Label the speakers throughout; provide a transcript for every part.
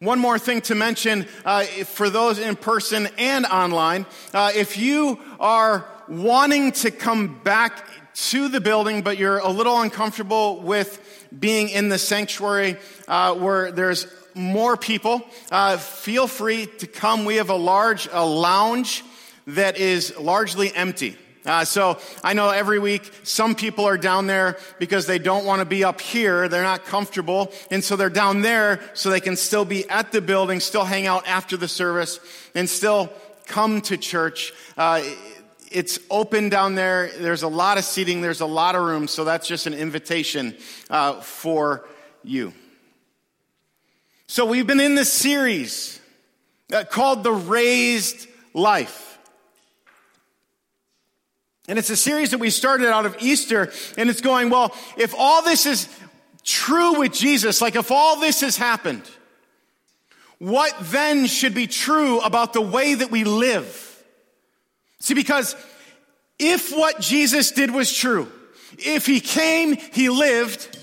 Speaker 1: One more thing to mention uh, for those in person and online. Uh, if you are wanting to come back to the building, but you're a little uncomfortable with being in the sanctuary uh, where there's more people, uh, feel free to come. We have a large a lounge that is largely empty. Uh, so I know every week some people are down there because they don't want to be up here. They're not comfortable. And so they're down there so they can still be at the building, still hang out after the service, and still come to church. Uh, it's open down there. There's a lot of seating. There's a lot of room. So that's just an invitation uh, for you. So we've been in this series uh, called The Raised Life. And it's a series that we started out of Easter, and it's going, well, if all this is true with Jesus, like if all this has happened, what then should be true about the way that we live? See, because if what Jesus did was true, if he came, he lived,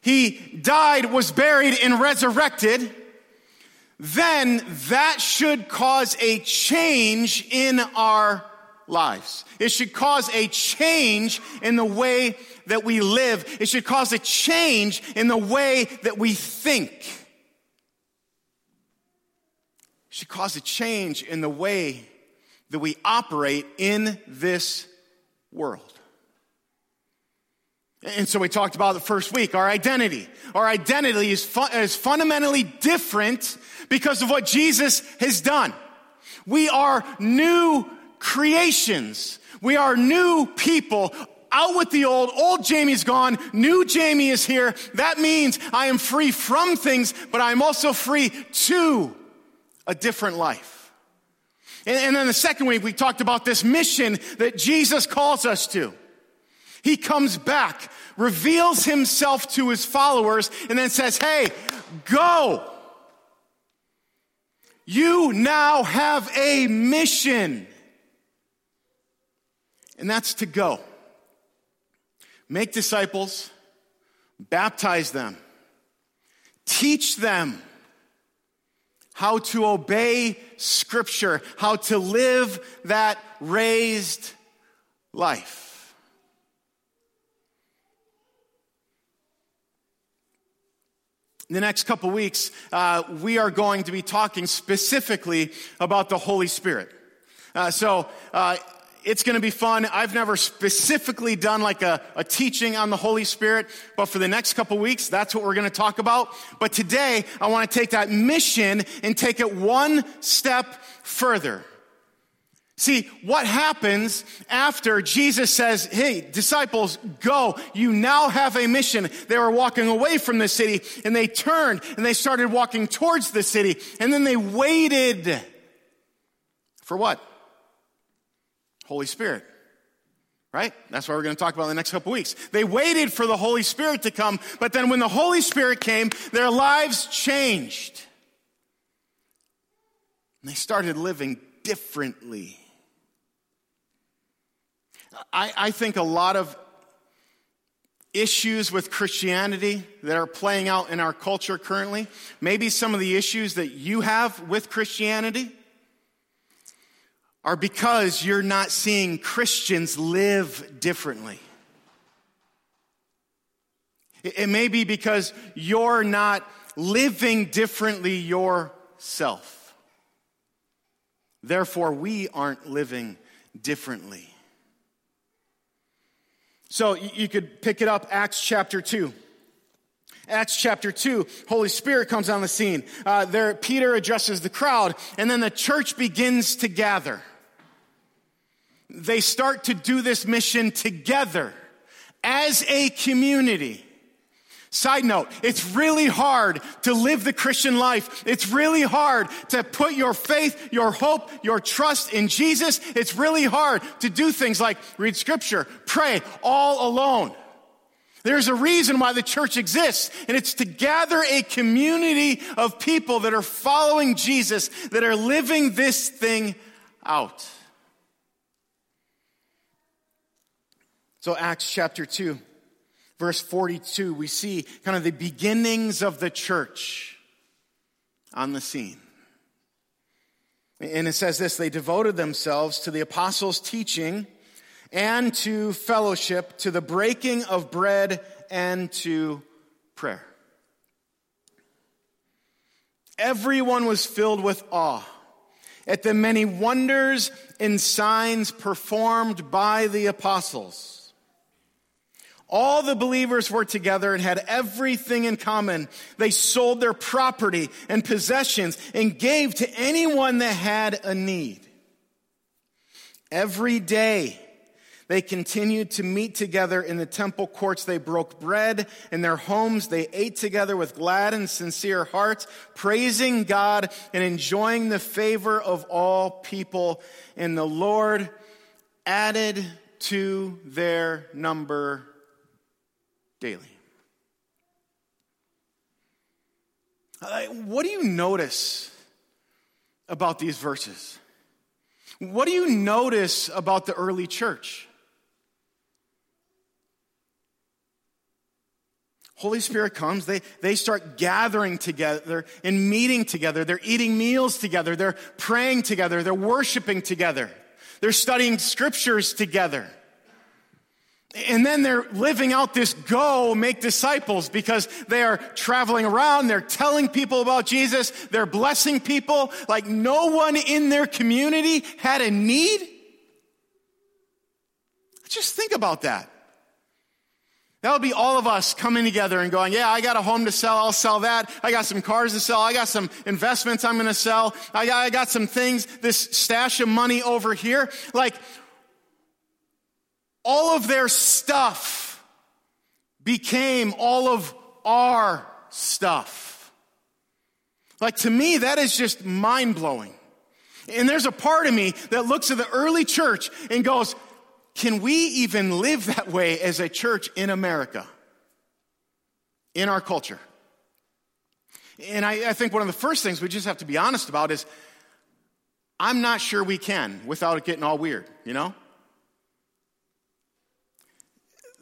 Speaker 1: he died, was buried, and resurrected, then that should cause a change in our lives. It should cause a change in the way that we live. It should cause a change in the way that we think. It should cause a change in the way that we operate in this world. And so we talked about the first week, our identity. Our identity is, fu- is fundamentally different because of what Jesus has done. We are new creations. We are new people. Out with the old. Old Jamie's gone. New Jamie is here. That means I am free from things, but I'm also free to a different life. And, then the second week, we talked about this mission that Jesus calls us to. He comes back, reveals himself to his followers, and then says, Hey, go. You now have a mission and that's to go. Make disciples, baptize them, teach them how to obey Scripture, how to live that raised life. In the next couple weeks, uh, we are going to be talking specifically about the Holy Spirit. Uh, so, uh, it's going to be fun. I've never specifically done like a, a teaching on the Holy Spirit, but for the next couple weeks, that's what we're going to talk about. But today, I want to take that mission and take it one step further. See, what happens after Jesus says, Hey, disciples, go. You now have a mission. They were walking away from the city and they turned and they started walking towards the city and then they waited. For what? Holy Spirit. Right? That's what we're going to talk about in the next couple weeks. They waited for the Holy Spirit to come, but then when the Holy Spirit came, their lives changed. And they started living differently. I, I think a lot of issues with Christianity that are playing out in our culture currently, maybe some of the issues that you have with Christianity, are because you're not seeing Christians live differently. It may be because you're not living differently yourself. Therefore, we aren't living differently. So you could pick it up, Acts chapter 2. Acts chapter 2, Holy Spirit comes on the scene. Uh, there, Peter addresses the crowd, and then the church begins to gather they start to do this mission together as a community. Side note, it's really hard to live the Christian life. It's really hard to put your faith, your hope, your trust in Jesus. It's really hard to do things like read scripture, pray all alone. There's a reason why the church exists, and it's to gather a community of people that are following Jesus, that are living this thing out. So, Acts chapter 2, verse 42, we see kind of the beginnings of the church. on the scene. And it says this they devoted themselves to the apostles' teaching and to fellowship, to the breaking of bread and to prayer. Everyone was filled with awe at the many wonders and signs performed by the apostles. All the believers were together and had everything in common. They sold their property and possessions and gave to anyone that had a need. Every day, they continued to meet together in the temple courts. They broke bread in their homes. They ate together with glad and sincere hearts, praising God and enjoying the favor of all people. And the Lord added to their number daily. What do you notice about these verses? What do you notice about the early church? Holy Spirit comes, they, they start gathering together and meeting together. They're eating meals together. They're praying together. They're worshiping together. They're studying scriptures together. And then they're living out this go make disciples because they are traveling around. They're telling people about Jesus. They're blessing people like no one in their community had a need. Just think about that. That would be all of us coming together and going, yeah, I got a home to sell. I'll sell that. I got some cars to sell. I got some investments I'm going to sell. I got, I got some things, this stash of money over here. Like, all of their stuff became all of our stuff. Like, to me, that is just mind blowing. And there's a part of me that looks at the early church and goes, can we even live that way as a church in America? In our culture? And I, I, think one of the first things we just have to be honest about is I'm not sure we can without it getting all weird, you know?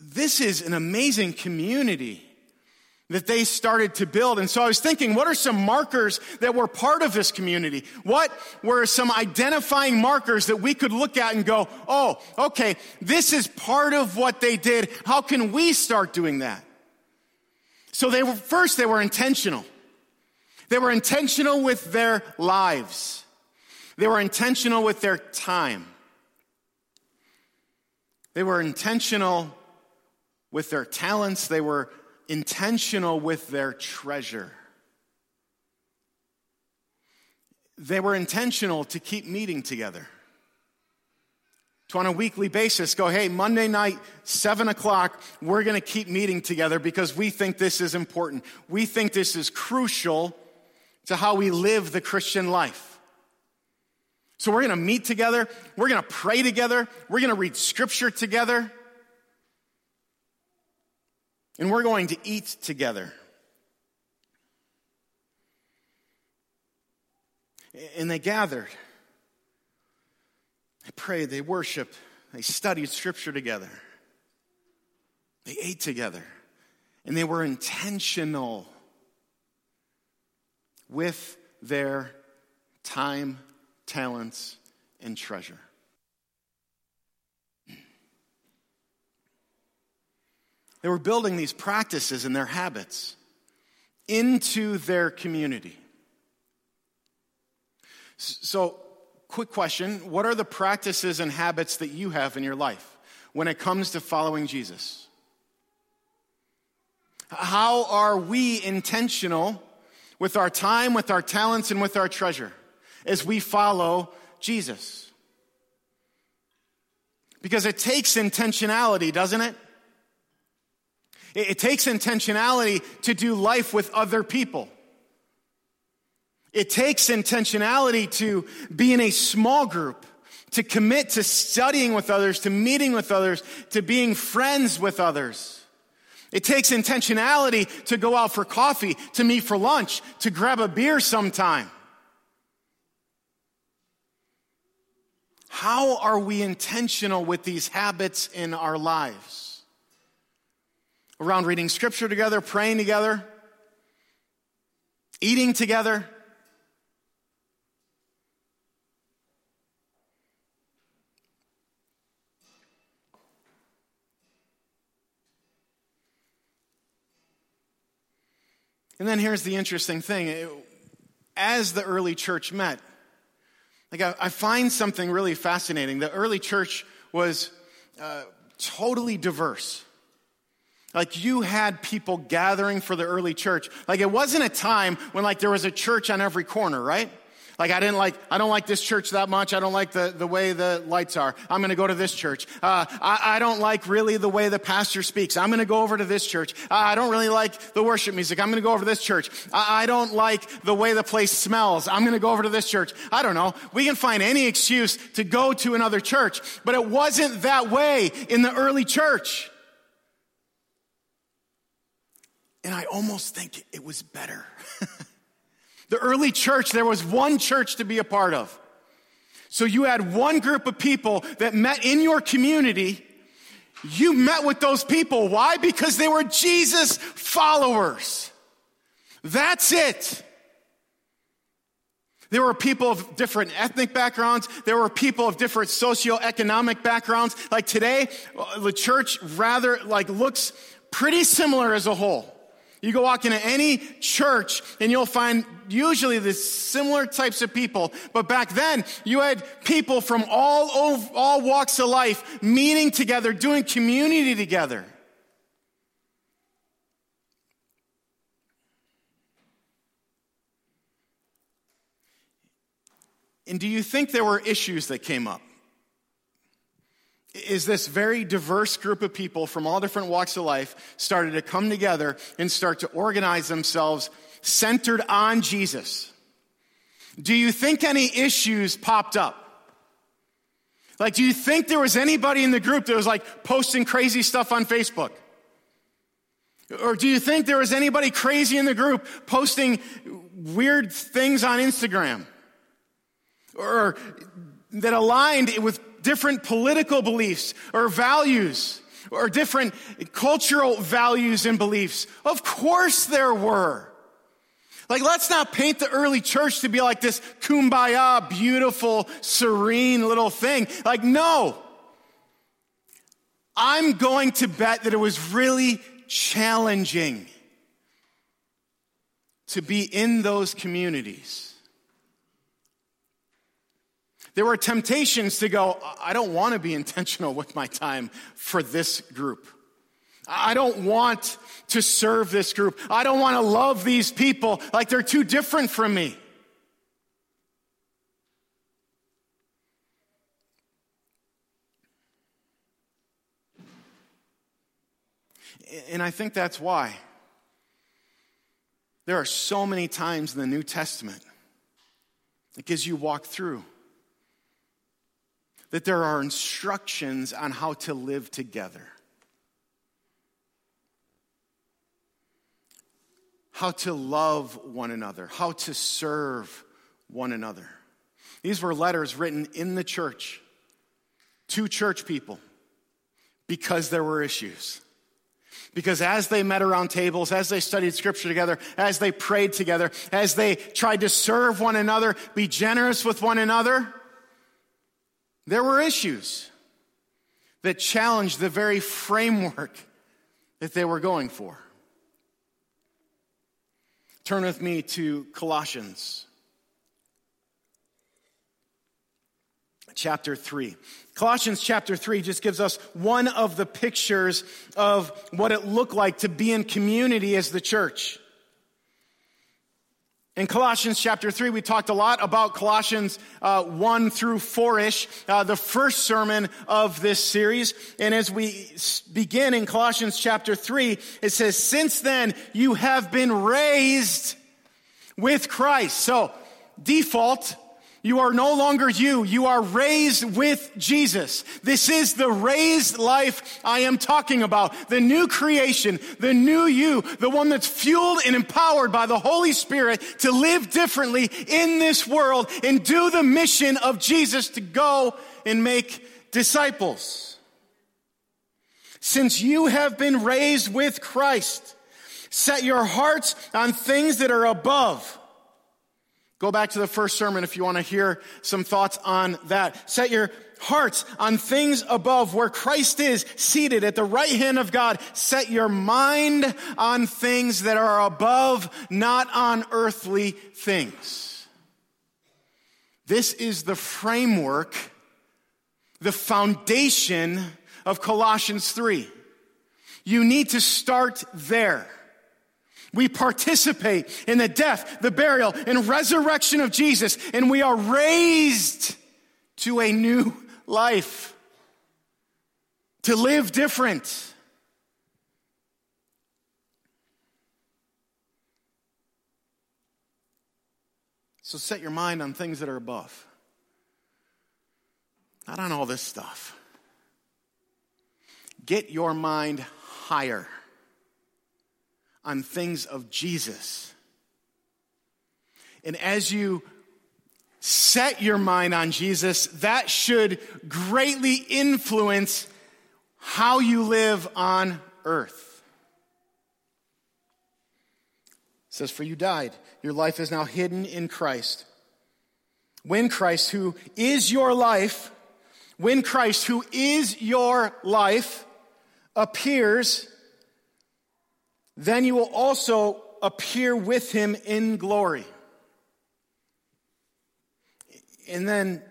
Speaker 1: This is an amazing community that they started to build. And so I was thinking, what are some markers that were part of this community? What were some identifying markers that we could look at and go, oh, okay, this is part of what they did. How can we start doing that? So they were, first, they were intentional. They were intentional with their lives. They were intentional with their time. They were intentional with their talents. They were intentional with their treasure. They were intentional to keep meeting together. To on a weekly basis go, hey, Monday night, seven o'clock, we're going to keep meeting together because we think this is important. We think this is crucial to how we live the Christian life. So we're going to meet together. We're going to pray together. We're going to read scripture together. And we're going to eat together. And they gathered. They prayed, they worshiped, they studied scripture together. They ate together. And they were intentional with their time, talents, and treasure. They were building these practices and their habits into their community. So, quick question What are the practices and habits that you have in your life when it comes to following Jesus? How are we intentional with our time, with our talents, and with our treasure as we follow Jesus? Because it takes intentionality, doesn't it? It, takes intentionality to do life with other people. It takes intentionality to be in a small group, to commit to studying with others, to meeting with others, to being friends with others. It takes intentionality to go out for coffee, to meet for lunch, to grab a beer sometime. How are we intentional with these habits in our lives? around reading scripture together, praying together, eating together. And then here's the interesting thing as the early church met, like I, I, find something really fascinating. The early church was uh, totally diverse. Like you had people gathering for the early church. Like it wasn't a time when like there was a church on every corner, right? Like I didn't like, I don't like this church that much. I don't like the, the way the lights are. I'm going to go to this church. Uh, I, I, don't like really the way the pastor speaks. I'm going to go over to this church. Uh, I don't really like the worship music. I'm going to go over to this church. I, I don't like the way the place smells. I'm going to go over to this church. I don't know. We can find any excuse to go to another church, but it wasn't that way in the early church. And I almost think it was better. The early church, there was one church to be a part of. So you had one group of people that met in your community. You met with those people. Why? Because they were Jesus followers. That's it. There were people of different ethnic backgrounds. There were people of different socioeconomic backgrounds. Like today, uh, the church rather like looks pretty similar as a whole. You go walk into any church and you'll find usually the similar types of people. But back then, you had people from all, over, all walks of life meeting together, doing community together. And do you think there were issues that came up? Is this very diverse group of people from all different walks of life started to come together and start to organize themselves centered on Jesus. Do you think any issues popped up? Like, do you think there was anybody in the group that was like posting crazy stuff on Facebook? Or do you think there was anybody crazy in the group posting weird things on Instagram? Or that aligned with different political beliefs or values or different cultural values and beliefs? Of course there were. Like, let's not paint the early church to be like this kumbaya, beautiful, serene little thing. Like, no. I'm going to bet that it was really challenging to be in those communities. There were temptations to go, I don't want to be intentional with my time for this group. I don't want to serve this group. I don't want to love these people like they're too different from me. And I think that's why there are so many times in the New Testament, like as you walk through, that there are instructions on how to live together. How to love one another, how to serve one another. These were letters written in the church to church people because there were issues. Because as they met around tables, as they studied scripture together, as they prayed together, as they tried to serve one another, be generous with one another, there were issues that challenged the very framework that they were going for. Turn with me to Colossians chapter 3. Colossians chapter 3 just gives us one of the pictures of what it looked like to be in community as the church. In Colossians chapter 3, we talked a lot about Colossians uh, 1 through 4 ish, uh, the first sermon of this series. And as we begin in Colossians chapter 3, it says, Since then you have been raised with Christ. So, default, you are no longer you. You are raised with Jesus. This is the raised life I am talking about. The new creation, the new you, the one that's fueled and empowered by the Holy Spirit to live differently in this world and do the mission of Jesus to go and make disciples. Since you have been raised with Christ, set your hearts on things that are above Go back to the first sermon if you want to hear some thoughts on that. Set your hearts on things above where Christ is seated at the right hand of God. Set your mind on things that are above, not on earthly things. This is the framework, the foundation of Colossians 3. You need to start there. We participate in the death, the burial, and resurrection of Jesus, and we are raised to a new life, to live different. So set your mind on things that are above, not on all this stuff. Get your mind higher on things of Jesus. And as you set your mind on Jesus, that should greatly influence how you live on earth. It says, For you died, your life is now hidden in Christ. When Christ, who is your life, when Christ, who is your life, appears, then you will also appear with him in glory. And then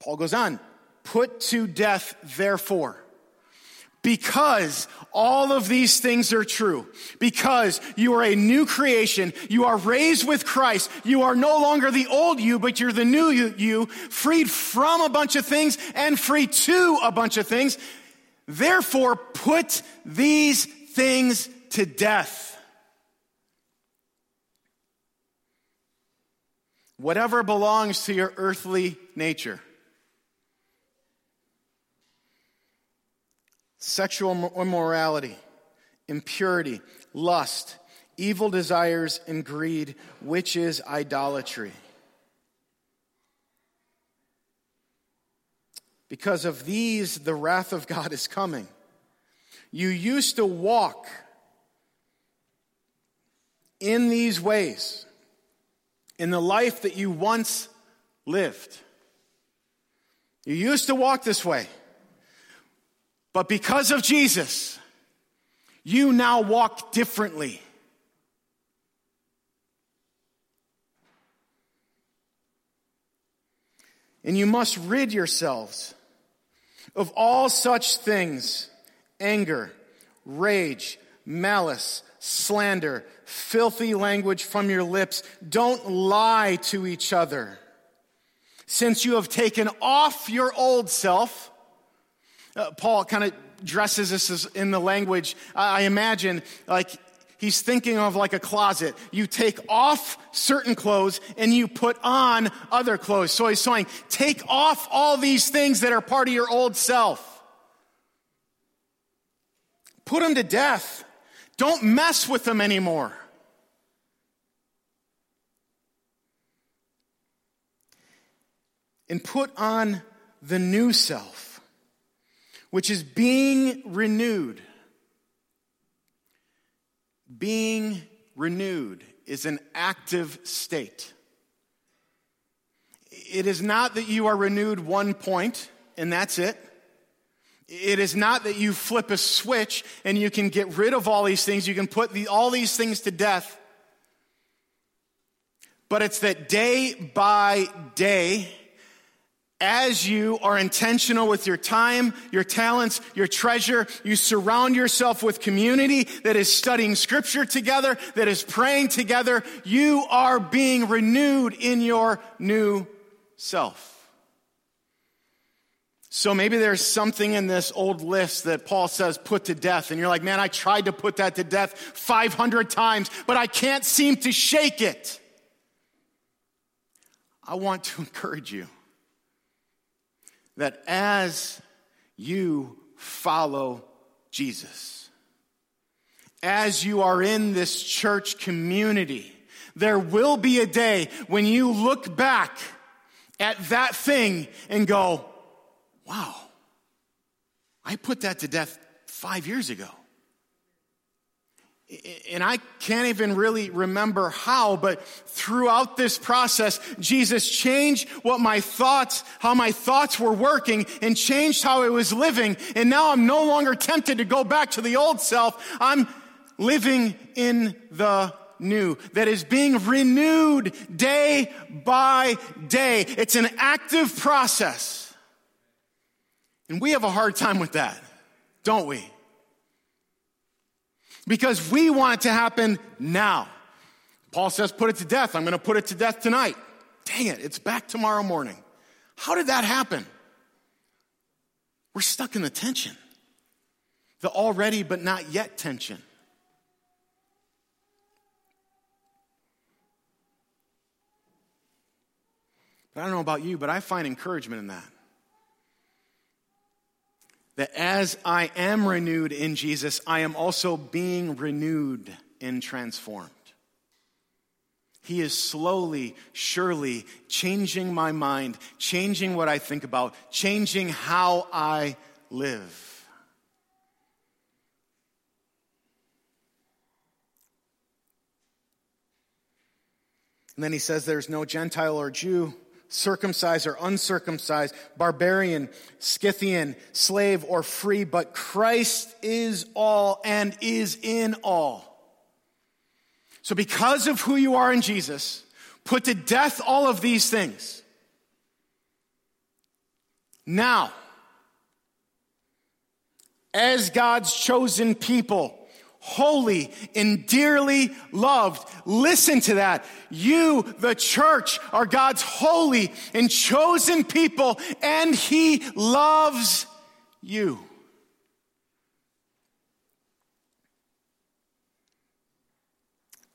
Speaker 1: Paul goes on, put to death, therefore. Because all of these things are true. Because you are a new creation. You are raised with Christ. You are no longer the old you, but you're the new you, freed from a bunch of things and free to a bunch of things. Therefore, put these things to death. Whatever belongs to your earthly nature. Sexual immorality, impurity, lust, evil desires, and greed, which is idolatry. Because of these, the wrath of God is coming. You used to walk in these ways in the life that you once lived. You used to walk this way, but because of Jesus, you now walk differently. And you must rid yourselves of all such things anger, rage, malice, slander, filthy language from your lips. Don't lie to each other. Since you have taken off your old self, uh, Paul kind of dresses this in the language, I imagine, like he's thinking of like a closet. You take off certain clothes and you put on other clothes. So he's saying, take off all these things that are part of your old self. Put them to death. Don't mess with them anymore. And put on the new self, which is being renewed. Being renewed is an active state. It is not that you are renewed one point and that's it. It is not that you flip a switch and you can get rid of all these things, you can put the, all these things to death. But it's that day by day, as you are intentional with your time, your talents, your treasure, you surround yourself with community that is studying scripture together, that is praying together, you are being renewed in your new self. So maybe there's something in this old list that Paul says put to death, and you're like, man, I tried to put that to death 500 times, but I can't seem to shake it. I want to encourage you that as you follow Jesus, as you are in this church community, there will be a day when you look back at that thing and go, wow, I put that to death five years ago. and I can't even really remember how, but throughout this process, Jesus changed what my thoughts, how my thoughts were working and changed how I was living. And now I'm no longer tempted to go back to the old self. I'm living in the new, that is being renewed day by day. It's an active process. And we have a hard time with that, don't we? because we want it to happen now. Paul says, put it to death. I'm going to put it to death tonight. Dang it, it's back tomorrow morning. How did that happen? We're stuck in the tension, the already but not yet tension. But I don't know about you, but I find encouragement in that that as I am renewed in Jesus, I am also being renewed and transformed. He is slowly, surely changing my mind, changing what I think about, changing how I live. And then he says there's no Gentile or Jew circumcised or uncircumcised, barbarian, Scythian, slave or free, but Christ is all and is in all. So because of who you are in Jesus, put to death all of these things. Now, as God's chosen people, holy and dearly loved. Listen to that. You, the church, are God's holy and chosen people, and He loves you.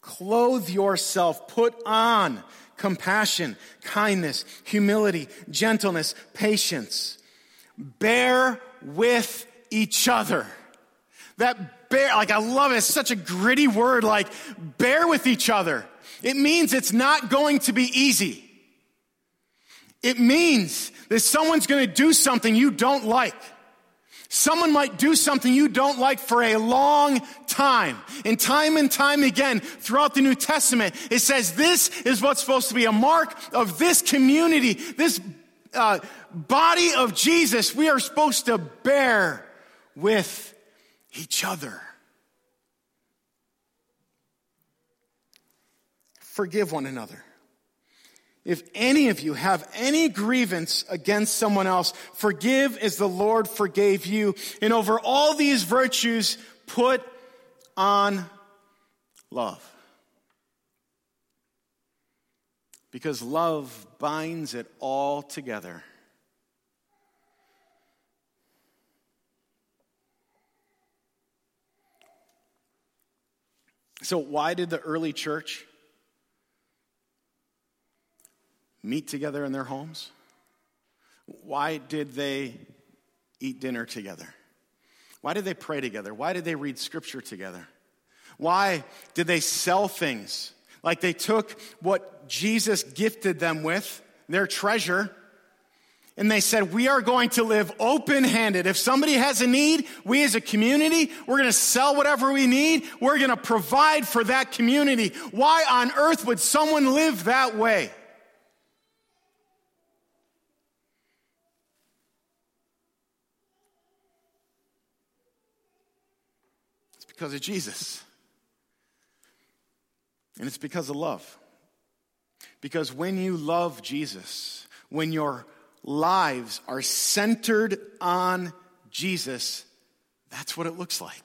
Speaker 1: Clothe yourself, put on compassion, kindness, humility, gentleness, patience. Bear with each other. That bear, like I love it. It's such a gritty word, like bear with each other. It means it's not going to be easy. It means that someone's going to do something you don't like. Someone might do something you don't like for a long time. And time and time again throughout the New Testament, it says this is what's supposed to be a mark of this community, this uh, body of Jesus. We are supposed to bear with each other. Forgive one another. If any of you have any grievance against someone else, forgive as the Lord forgave you. And over all these virtues, put on love. Because love binds it all together. So, why did the early church meet together in their homes? Why did they eat dinner together? Why did they pray together? Why did they read scripture together? Why did they sell things? Like they took what Jesus gifted them with, their treasure, and they said, We are going to live open handed. If somebody has a need, we as a community, we're going to sell whatever we need. We're going to provide for that community. Why on earth would someone live that way? It's because of Jesus. And it's because of love. Because when you love Jesus, when you're lives are centered on Jesus, that's what it looks like.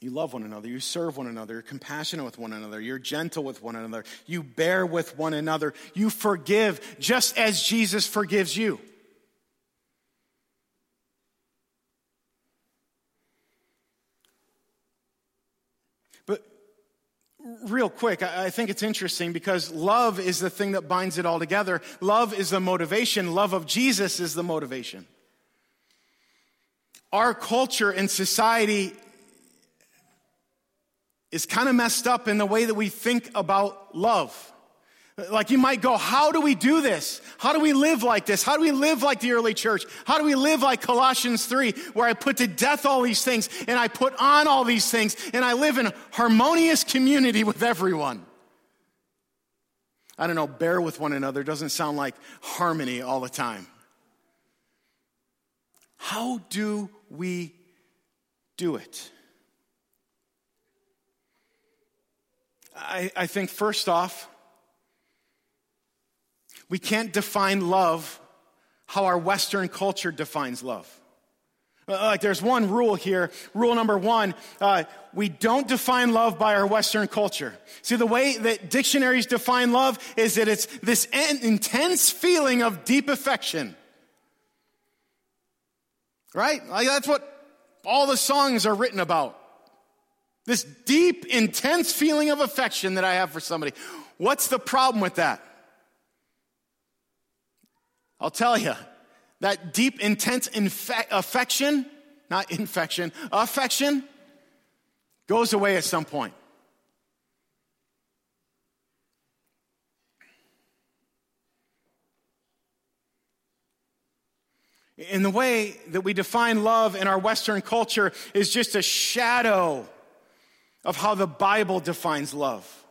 Speaker 1: You love one another. You serve one another. You're compassionate with one another. You're gentle with one another. You bear with one another. You forgive just as Jesus forgives you. Real quick, I think it's interesting because love is the thing that binds it all together. Love is the motivation. Love of Jesus is the motivation. Our culture and society is kind of messed up in the way that we think about love. Like you might go, how do we do this? How do we live like this? How do we live like the early church? How do we live like Colossians 3, where I put to death all these things and I put on all these things and I live in harmonious community with everyone? I don't know, bear with one another doesn't sound like harmony all the time. How do we do it? I, I think first off, we can't define love how our Western culture defines love. Uh, like there's one rule here. Rule number one, uh, we don't define love by our Western culture. See, the way that dictionaries define love is that it's this intense feeling of deep affection. Right? Like that's what all the songs are written about. This deep, intense feeling of affection that I have for somebody. What's the problem with that? I'll tell you, that deep, intense infe- affection, not infection, affection, goes away at some point. In the way that we define love in our Western culture is just a shadow of how the Bible defines love.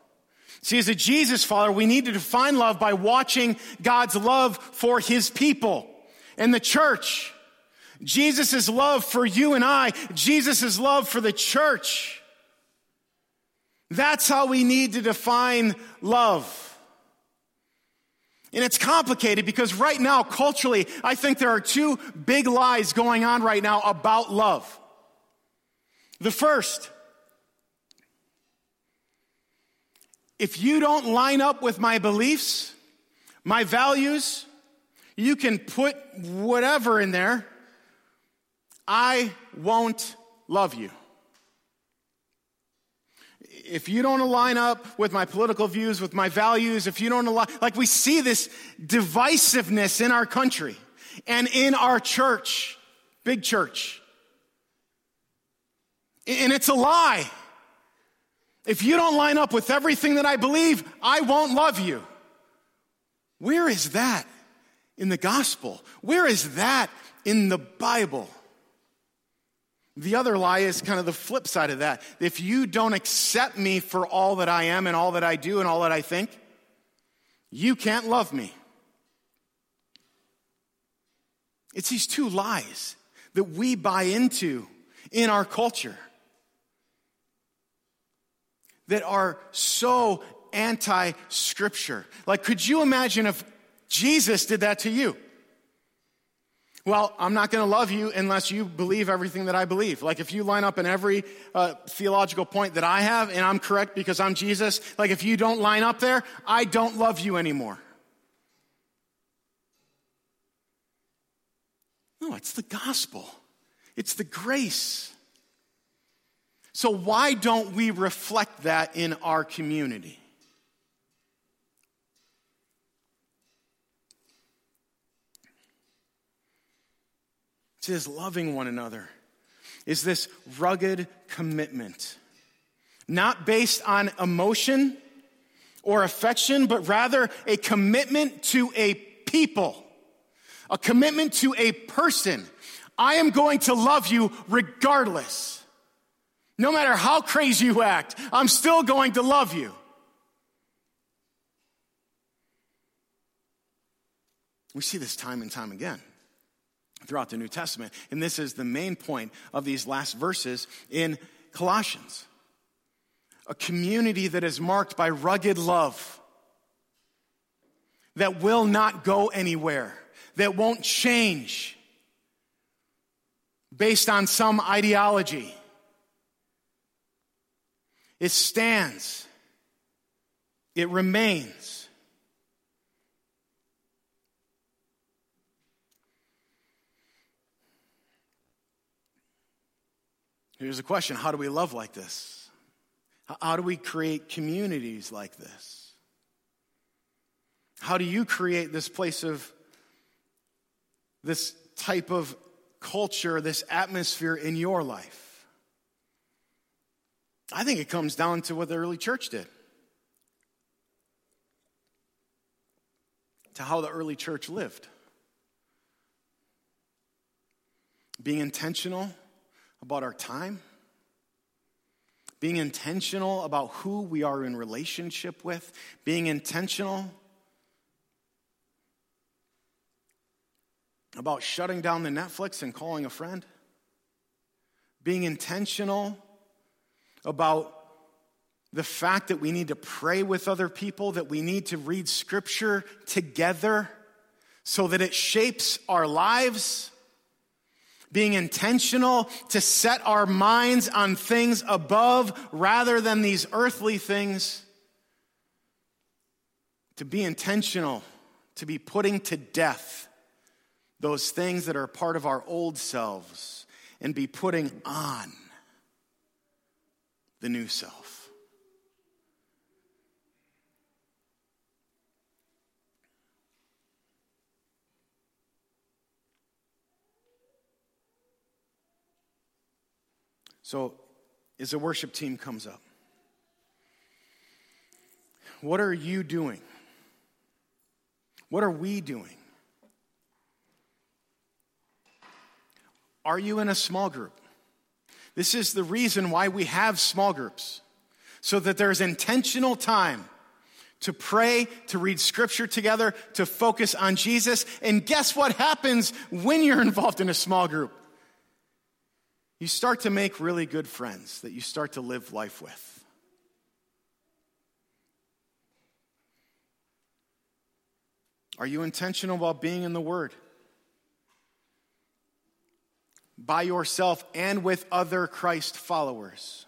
Speaker 1: See, as a Jesus follower, we need to define love by watching God's love for his people and the church. Jesus' love for you and I, Jesus' love for the church. That's how we need to define love. And it's complicated because right now, culturally, I think there are two big lies going on right now about love. The first If you don't line up with my beliefs, my values, you can put whatever in there. I won't love you. If you don't align up with my political views, with my values, if you don't align, like we see this divisiveness in our country and in our church, big church. And it's a lie. If you don't line up with everything that I believe, I won't love you. Where is that in the gospel? Where is that in the Bible? The other lie is kind of the flip side of that. If you don't accept me for all that I am and all that I do and all that I think, you can't love me. It's these two lies that we buy into in our culture that are so anti scripture. Like, could you imagine if Jesus did that to you? Well, I'm not going to love you unless you believe everything that I believe. Like, if you line up in every uh, theological point that I have and I'm correct because I'm Jesus, like, if you don't line up there, I don't love you anymore. No, it's the gospel, it's the grace. So, why don't we reflect that in our community? It says, loving one another is this rugged commitment, not based on emotion or affection, but rather a commitment to a people, a commitment to a person. I am going to love you regardless. No matter how crazy you act, I'm still going to love you. We see this time and time again throughout the New Testament. And this is the main point of these last verses in Colossians. A community that is marked by rugged love, that will not go anywhere, that won't change based on some ideology it stands. It remains. Here's a question How do we love like this? How do we create communities like this? How do you create this place of this type of culture, this atmosphere in your life? I think it comes down to what the early church did. to how the early church lived. Being intentional about our time, being intentional about who we are in relationship with, being intentional about shutting down the Netflix and calling a friend, being intentional about the fact that we need to pray with other people, that we need to read scripture together so that it shapes our lives. Being intentional to set our minds on things above rather than these earthly things. To be intentional, to be putting to death those things that are part of our old selves and be putting on the new self. So, as the worship team comes up, what are you doing? What are we doing? Are you in a small group? This is the reason why we have small groups, so that there's intentional time to pray, to read scripture together, to focus on Jesus. And guess what happens when you're involved in a small group? you start to make really good friends that you start to live life with. Are you intentional about being in the Word? By yourself and with other Christ followers?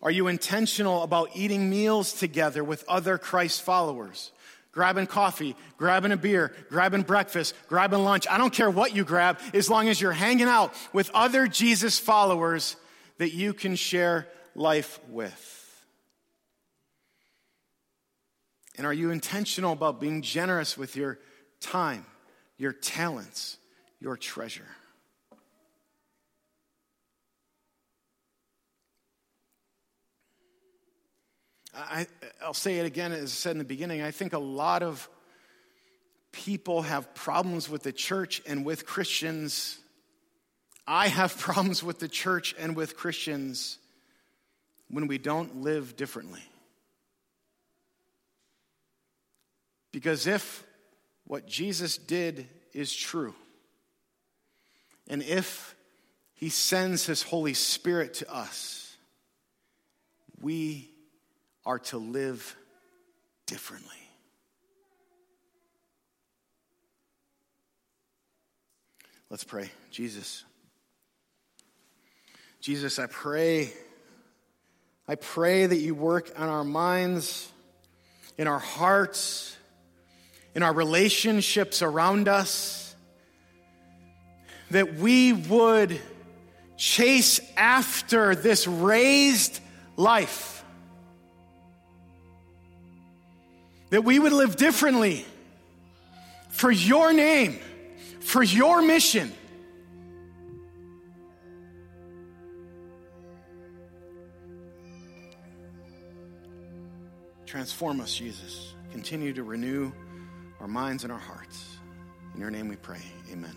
Speaker 1: Are you intentional about eating meals together with other Christ followers? grabbing coffee, grabbing a beer, grabbing breakfast, grabbing lunch. I don't care what you grab, as long as you're hanging out with other Jesus followers that you can share life with. And are you intentional about being generous with your time, your talents, your treasure? I, will say it again, as I said in the beginning, I think a lot of people have problems with the church and with Christians. I have problems with the church and with Christians when we don't live differently. Because if what Jesus did is true, and if he sends his Holy Spirit to us, we are to live differently. Let's pray. Jesus. Jesus, I pray. I pray that you work on our minds, in our hearts, in our relationships around us, that we would chase after this raised life that we would live differently for your name, for your mission. Transform us, Jesus. Continue to renew our minds and our hearts. In your name we pray. Amen.